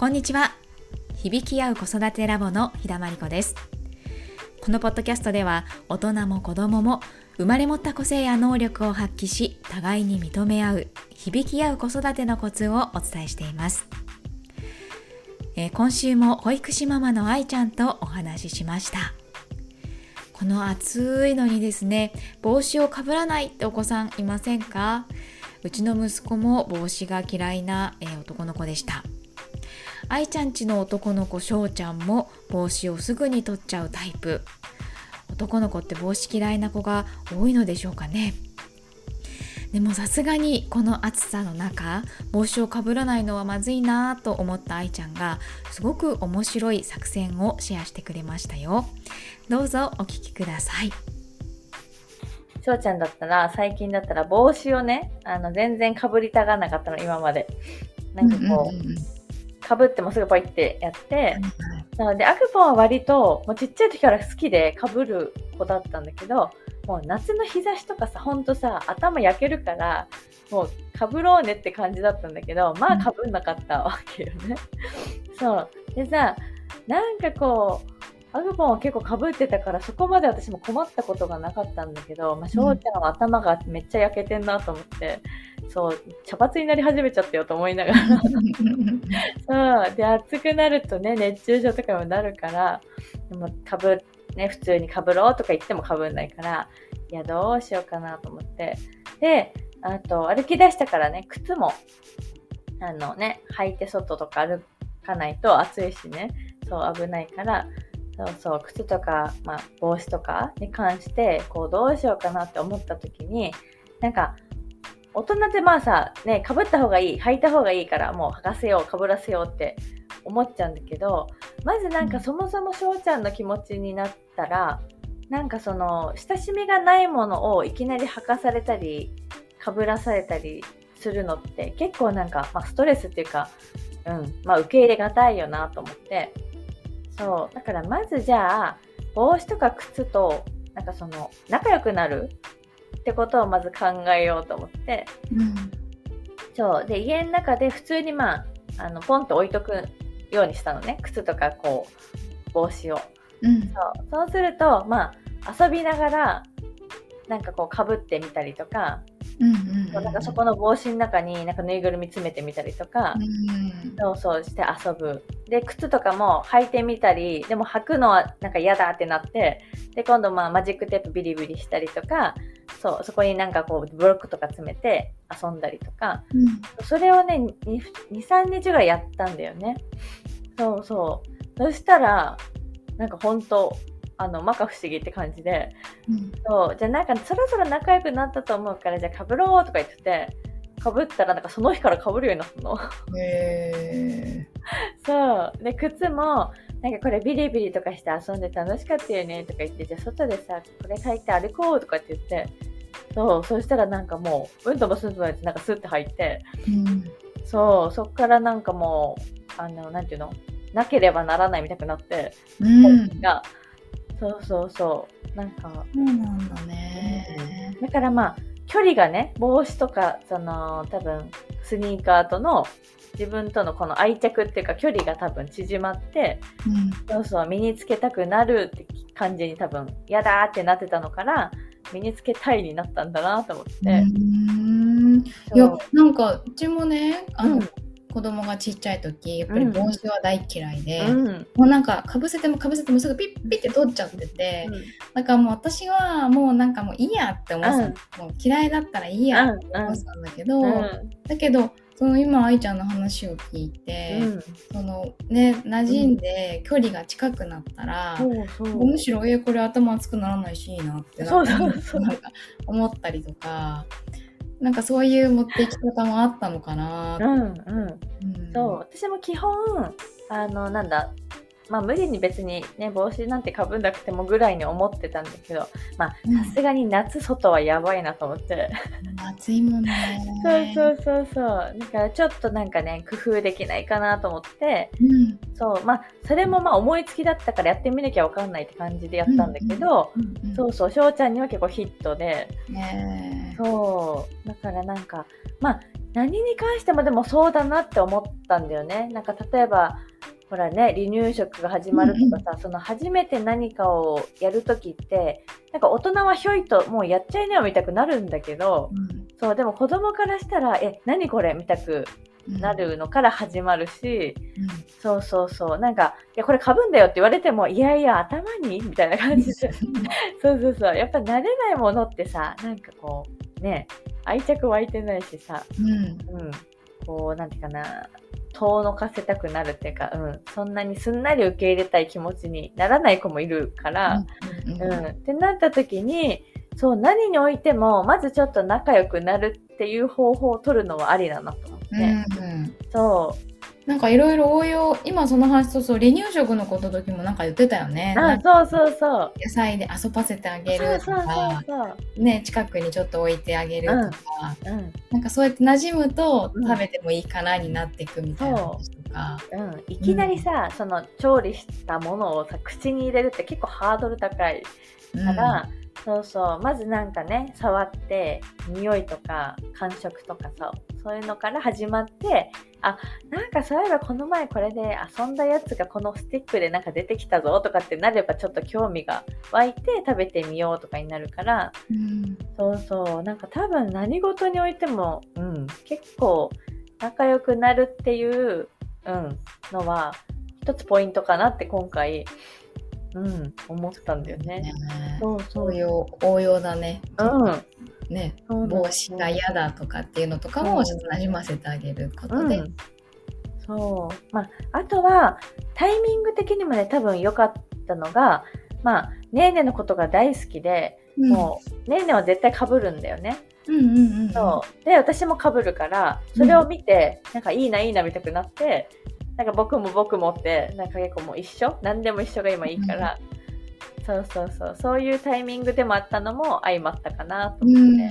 こんにちは。響き合う子育てラボの日田真理子です。このポッドキャストでは大人も子供も生まれ持った個性や能力を発揮し互いに認め合う響き合う子育てのコツをお伝えしています。えー、今週も保育士ママの愛ちゃんとお話ししました。この暑いのにですね帽子をかぶらないってお子さんいませんか？うちの息子も帽子が嫌いな、えー、男の子でした。愛ちゃんちの男の子翔ちゃんも帽子をすぐに取っちゃうタイプ。男の子って帽子嫌いな子が多いのでしょうかね。でもさすがにこの暑さの中帽子をかぶらないのはまずいなと思った愛ちゃんがすごく面白い作戦をシェアしてくれましたよ。どうぞお聞きください。しょうちゃんだったら最近だったら帽子をねあの全然かぶりたがらなかったの今まで。なんかこう,、かぶってもすぐポイってやって、なのでアクポンは割ともうちっちゃい時から好きでかぶる子だったんだけどもう夏の日差しとかさ、ほんとさ、頭焼けるから、もうかぶろうねって感じだったんだけど、まあかぶんなかったわけよね。そう。でさ、なんかこう、アグポンは結構かぶってたから、そこまで私も困ったことがなかったんだけど、まあ、翔ちゃんは頭がめっちゃ焼けてんなと思って、そう、茶髪になり始めちゃったよと思いながら。そう。で、暑くなるとね、熱中症とかもなるから、でもかぶね、普通にかぶろうとか言ってもかぶんないから、いや、どうしようかなと思って。で、あと、歩き出したからね、靴も、あのね、履いて外とか歩かないと暑いしね、そう危ないから、そうそう、靴とか、まあ、帽子とかに関して、こう、どうしようかなって思った時に、なんか、大人ってまあさ、ね、かぶった方がいい、履いた方がいいから、もう履かせよう、かぶらせようって思っちゃうんだけどまずなんかそもそも翔ちゃんの気持ちになったらなんかその親しみがないものをいきなり履かされたりかぶらされたりするのって結構なんか、まあ、ストレスっていうか、うんまあ、受け入れがたいよなと思ってそう。だからまずじゃあ帽子とか靴となんかその仲良くなるってことをまず考えようと思って、うん、そう。で家の中で普通にまああのポンと置いとくようにしたのね。靴とかこう帽子を、うん、そう。そうするとまあ遊びながらなんかこうかぶってみたりとか,、うんうんうん、なんかそこの帽子の中になんかぬいぐるみ詰めてみたりとか、うん、そうそうして遊ぶで靴とかも履いてみたりでも履くのはなんか嫌だってなってで今度まあマジックテープビリビリしたりとかそうそこになんかこうブロックとか詰めて遊んだりとか、うん、それをね23日ぐらいやったんだよね。そうそう。そしたらなんか本当あの摩訶不思議って感じで、うん、そう。じゃあなんかそろそろ仲良くなったと思うからじゃあかぶろうとか言っててかぶったらなんかその日からかぶるようになったの。へそう。で靴もなんかこれビリビリとかして遊んで楽しかったよねとか言ってじゃあ外でさこれ履いて歩こうとかって言って。そうそしたらなんかもううんともすんともやってなんかスッて入って、うん、そうそっからなんかもうあのなんていうの？なければならないみたくなって、うん、が。そうそうそう。なんか。そうなんだね、だからまあ距離がね帽子とかその多分スニーカーとの自分とのこの愛着っていうか距離が多分縮まって、うん、そうそう身につけたくなるって感じに多分嫌だってなってたのから身につけたいになったんだなと思って。いやなんかうちもねあの、うん、子供がちっちゃい時やっぱり帽子は大嫌いで、うん、もうなんかかぶせてもかぶせてもすぐピッピッて取っちゃってて、うん、だからもう私はもうなんかもういいやって思ってた、うん、もう嫌いだったらいいやって思ってたんだけど、だけどその今愛ちゃんの話を聞いて、うん、そのね馴染んで距離が近くなったら、うん、むしろえこれ頭熱くならないしいいなってなんか思ったりとかなんかそういう持っていき方もあったのかなうんうん、うん、そう。私も基本あのなんだまあ無理に別にね帽子なんてかぶんなくてもぐらいに思ってたんだけどまあさすがに夏外はやばいなと思って、暑いもんね。そうそうそうそう。だからちょっとなんかね工夫できないかなと思って、うん、そう。まあそれもまあ思いつきだったからやってみなきゃわかんないって感じでやったんだけど、うんうん、そうそう。翔ちゃんには結構ヒットで、ね、そう。だからなんかまあ何に関してもでもそうだなって思ったんだよね。なんか例えば、ほらね、離乳食が始まるとかさ、その初めて何かをやるときって、なんか大人はひょいともうやっちゃいなよみたくなるんだけど、うん、そう、でも子供からしたら、え、何これ？みたくなるのから始まるし、うん、そうそうそう、なんか、いや、これかぶんだよって言われても、いやいや、頭に？みたいな感じで。そうそうそう、やっぱ慣れないものってさ、なんかこう、ね、愛着湧いてないしさ、うん、うん、こう、なんていうかな、遠のかせたくなるっていうか、うん、そんなにすんなり受け入れたい気持ちにならない子もいるから、うん、うん、ってなった時に、そう、何においても、まずちょっと仲良くなるっていう方法を取るのはありだなと思って。うんうん、そう。なんかいろいろ応用今その話とそう離乳食のこと時もなんか言ってたよね。あそうそうそう。野菜で遊ばせてあげるとかね近くにちょっと置いてあげるとか、うん。うん、なんかそうやって馴染むと食べてもいいかなになっていくみたいなこととか、う。ん、いきなりさ、その調理したものをさ口に入れるって結構ハードル高いから、そうそう。まずなんかね触って匂いとか感触とかさそういうのから始まってあなんかそういえばこの前これで遊んだやつがこのスティックでなんか出てきたぞとかってなればちょっと興味が湧いて食べてみようとかになるから、うん、そうそうなんか多分何事においても、うん、結構仲良くなるっていう、うん、のは一つポイントかなって今回うん、思ったんだよね。ねそうそう応用応用だね。うん。ね、帽子が嫌だとかっていうのとかもちょっとなじませてあげることで。うん、そう。まあ、あとはタイミング的にもね多分良かったのが、まあ、ねーねのことが大好きで、うん、もうねーねは絶対かぶるんだよね。うんうんうん、そう。で私もかぶるからそれを見て、うん、なんかいいないいな見たくなってなんか僕も僕もって、なんか結構もう一緒？何でも一緒が今いいから、うん、そうそうそう、そういうタイミングでもあったのも相まったかなと思って。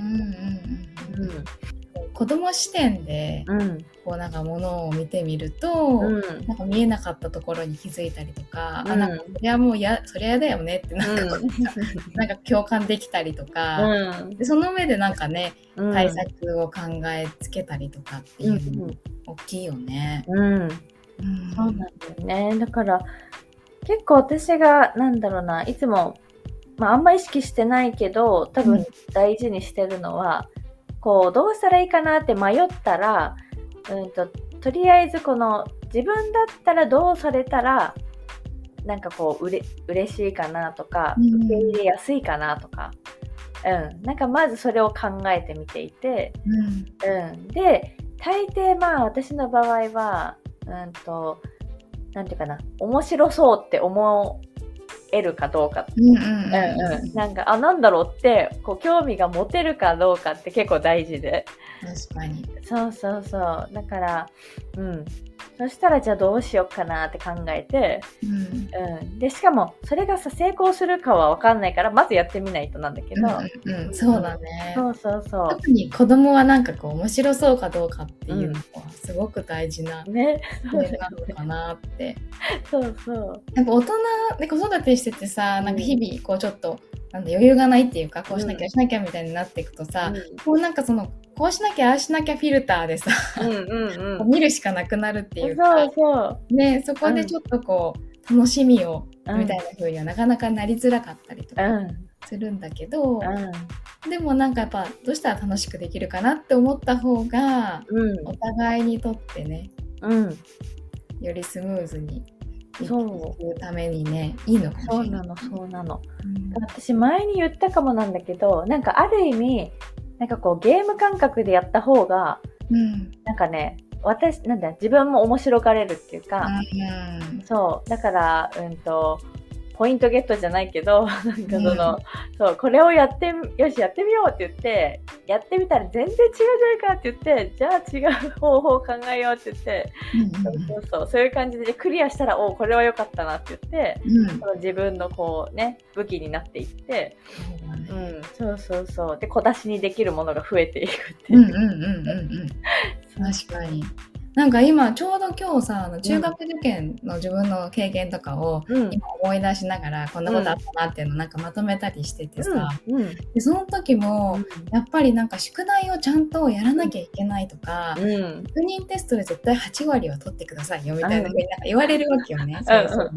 子供視点で、うん、こうなんかものを見てみると、うん、なんか見えなかったところに気づいたりとか、うん、あなんかそれはもうやそれやだよねってなんか、うん、なんか共感できたりとか、でその上でなんかね、対策を考えつけたりとかっていうの大きいよね。うん。そうなんだよね。だから、結構私が、なんだろうな、いつも、まあ、あんま意識してないけど、多分大事にしてるのは、うん、こう、どうしたらいいかなって迷ったら、うんと、とりあえずこの、自分だったらどうされたら、なんかこう、うれ、嬉しいかなとか、受け入れやすいかなとか、うん、なんかまずそれを考えてみていて、うん、うん、で、大抵まあ私の場合は、うんと、なんていうかな、面白そうって思えるかどうか。うんうんうん、なんか、あ、なんだろうって、こう、興味が持てるかどうかって結構大事で。確かに。そうそうそう。だから、うん。そしたらじゃあどうしようかなって考えて、うん、うん、でしかもそれがさ成功するかは分かんないからまずやってみないとなんだけど、うん、うん、そうだね、そうそうそう。特に子供はなんかこう面白そうかどうかっていうのはすごく大事な、ね、なのかなって、そうそう。なんか大人で子育てしててさなんか日々こうちょっとなんだ余裕がないっていうかこうしなきゃしなきゃみたいになっていくとさ、うん、こうなんかそのこうしなきゃああしなきゃフィルターでさ、うんうんうん、見るしかなくなるっていうかそうそう。ね、そこでちょっとこう、楽しみを、みたいな風にはなかなかなりづらかったりとかするんだけど、でもなんかやっぱどうしたら楽しくできるかなって思った方が、お互いにとってね、よりスムーズにそう。ためにねいいのそうなのそうなの、うん、私前に言ったかもなんだけどなんかある意味なんかこうゲーム感覚でやった方が、うん、なんかね私なんだ自分も面白がれるっていうか、うん、そうだからうんとポイントゲットじゃないけど、なんかその、うん、そう、これをやって、よし、やってみようって言って、やってみたら全然違うじゃないかって言って、じゃあ違う方法を考えようって言って、そうそうそう、そういう感じでクリアしたら、おこれは良かったなって言って、うん、その自分のこうね、武器になっていって、うん、そうそうそう。で、小出しにできるものが増えていくっていう。うんうんうんうんうん。確かに。なんか今ちょうど今日さあの中学受験の自分の経験とかをうん。今思い出しながらこんなことあったなっていうのをなんかまとめたりしててさ、うん。でその時もやっぱりなんか宿題をちゃんとやらなきゃいけないとか、うん。確認テストで絶対8割は取ってくださいよみたいな風になんか言われるわけよね。んそうそう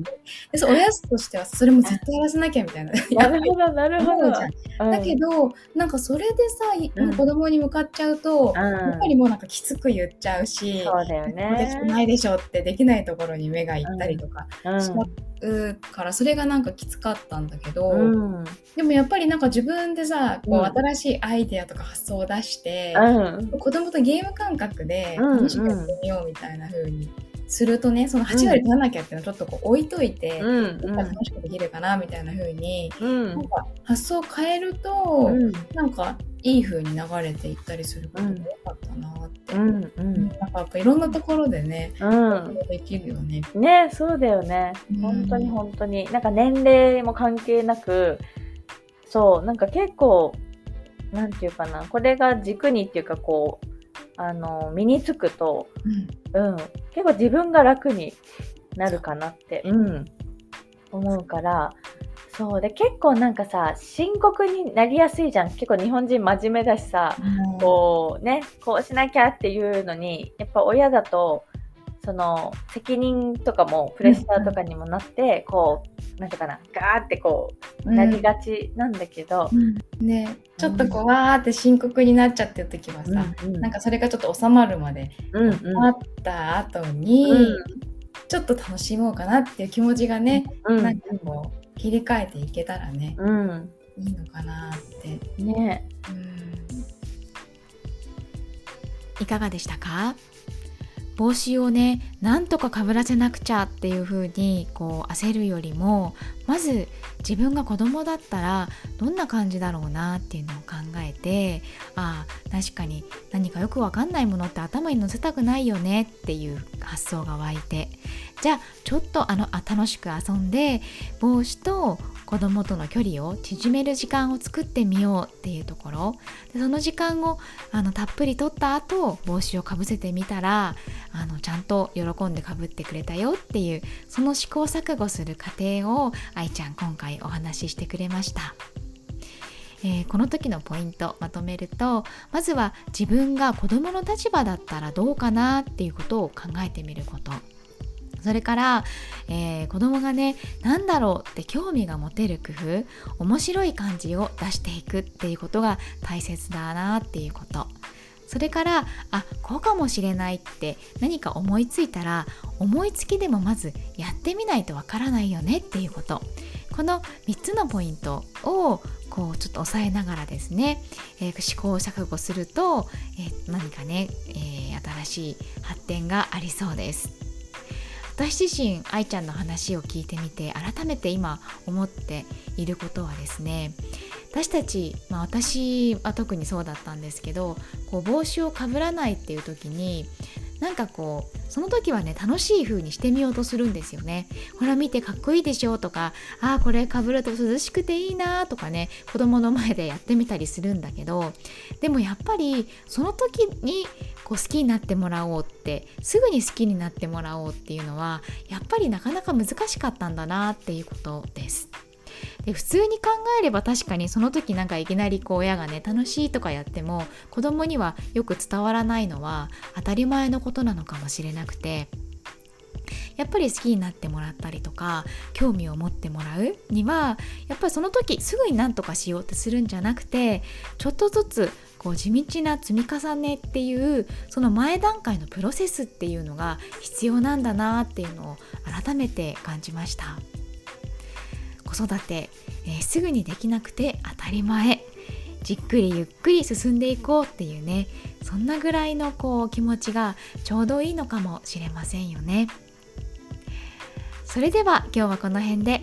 でそう親としてはそれも絶対やらせなきゃみたいな。なるほど、なるほど。だけどなんかそれでさ、いうん子供に向かっちゃうと、うんやっぱりもうなんかきつく言っちゃうし、だよでき。ないでしょってできないところに目がいったりとかうんしまうからそれがなんかきつかったんだけど、うん。でもやっぱりなんか自分でさこううん新しいアイデアとか発想を出して、うん。子供とゲーム感覚でうん楽しくやってみようみたいな風にするとねその8割取らなきゃっていうのをちょっとこう置いといて、うん。楽しくできるかなみたいな風に、うんなんか発想を変えると、うん。なんかいい風に流れていったりすることが多かったなって、うん。ううんん。なんかやっぱいろんなところでね、うん。できるよね。ねそうだよねうん。本当に本当に。なんか年齢も関係なく、そう、なんか結構、なんていうかな、これが軸にっていうかこう、あの、身につくと、うんうん、結構自分が楽になるかなって、うん、思うから、そう。で結構なんかさ深刻になりやすいじゃん。結構日本人真面目だしさこうねこうしなきゃっていうのにやっぱ親だとその責任とかもプレッシャーとかにもなって、こうなんていうかなガーってこううん。なりがちなんだけど、ね、ちょっとこうわーって深刻になっちゃってる時はさ、うんなんかそれがちょっと収まるまでうんうん。あった後に、ちょっと楽しもうかなっていう気持ちがね、うん。なんかこう切り替えていけたらね、うん。いいのかなって。ね。うん。いかがでしたか？帽子をねなんとかかぶらせなくちゃっていう風にこう焦るよりもまず自分が子供だったらどんな感じだろうなっていうのを考えてああ確かに何かよくわかんないものって頭に乗せたくないよねっていう発想が湧いて。じゃあちょっとあのあ楽しく遊んで帽子と子供との距離を縮める時間を作ってみようっていうところ。でその時間をあのたっぷり取った後帽子をかぶせてみたらあのちゃんと喜んでかぶってくれたよっていうその試行錯誤する過程を愛ちゃん今回お話ししてくれました。えーこの時のポイントまとめるとまずは自分が子どもの立場だったらどうかなっていうことを考えてみることそれから、えー子供がね何だろうって興味が持てる工夫面白い感じを出していくっていうことが大切だなっていうことそれからあこうかもしれないって何か思いついたら思いつきでもまずやってみないとわからないよねっていうこと。この3つのポイントをこうちょっと押さえながらですね、えー試行錯誤すると、えー何かね、えー新しい発展がありそうです。私自身愛ちゃんの話を聞いてみて改めて今思っていることはですね私たち、まあ、私は特にそうだったんですけどこう帽子をかぶらないっていう時になんかこうその時はね楽しい風にしてみようとするんですよねほら見てかっこいいでしょとかあーこれかぶると涼しくていいなとかね子供の前でやってみたりするんだけどでもやっぱりその時にこう好きになってもらおうってすぐに好きになってもらおうっていうのはやっぱりなかなか難しかったんだなっていうことです。で普通に考えれば確かにその時なんかいきなりこう親がね楽しいとかやっても子供にはよく伝わらないのは当たり前のことなのかもしれなくてやっぱり好きになってもらったりとか興味を持ってもらうにはやっぱりその時すぐに何とかしようってするんじゃなくてちょっとずつこう地道な積み重ねっていうその前段階のプロセスっていうのが必要なんだなっていうのを改めて感じました。子育て、えーすぐにできなくて当たり前。じっくりゆっくり進んでいこうっていうねそんなぐらいのこう気持ちがちょうどいいのかもしれませんよね。それでは今日はこの辺で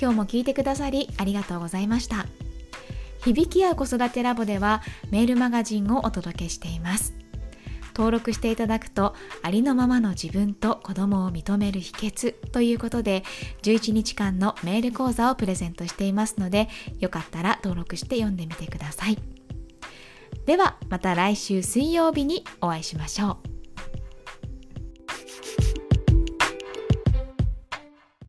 今日も聞いてくださりありがとうございました。響き合う子育てラボではメールマガジンをお届けしています。登録していただくとありのままの自分と子供を認める秘訣ということで11日間のメール講座をプレゼントしていますのでよかったら登録して読んでみてください。ではまた来週水曜日にお会いしましょう。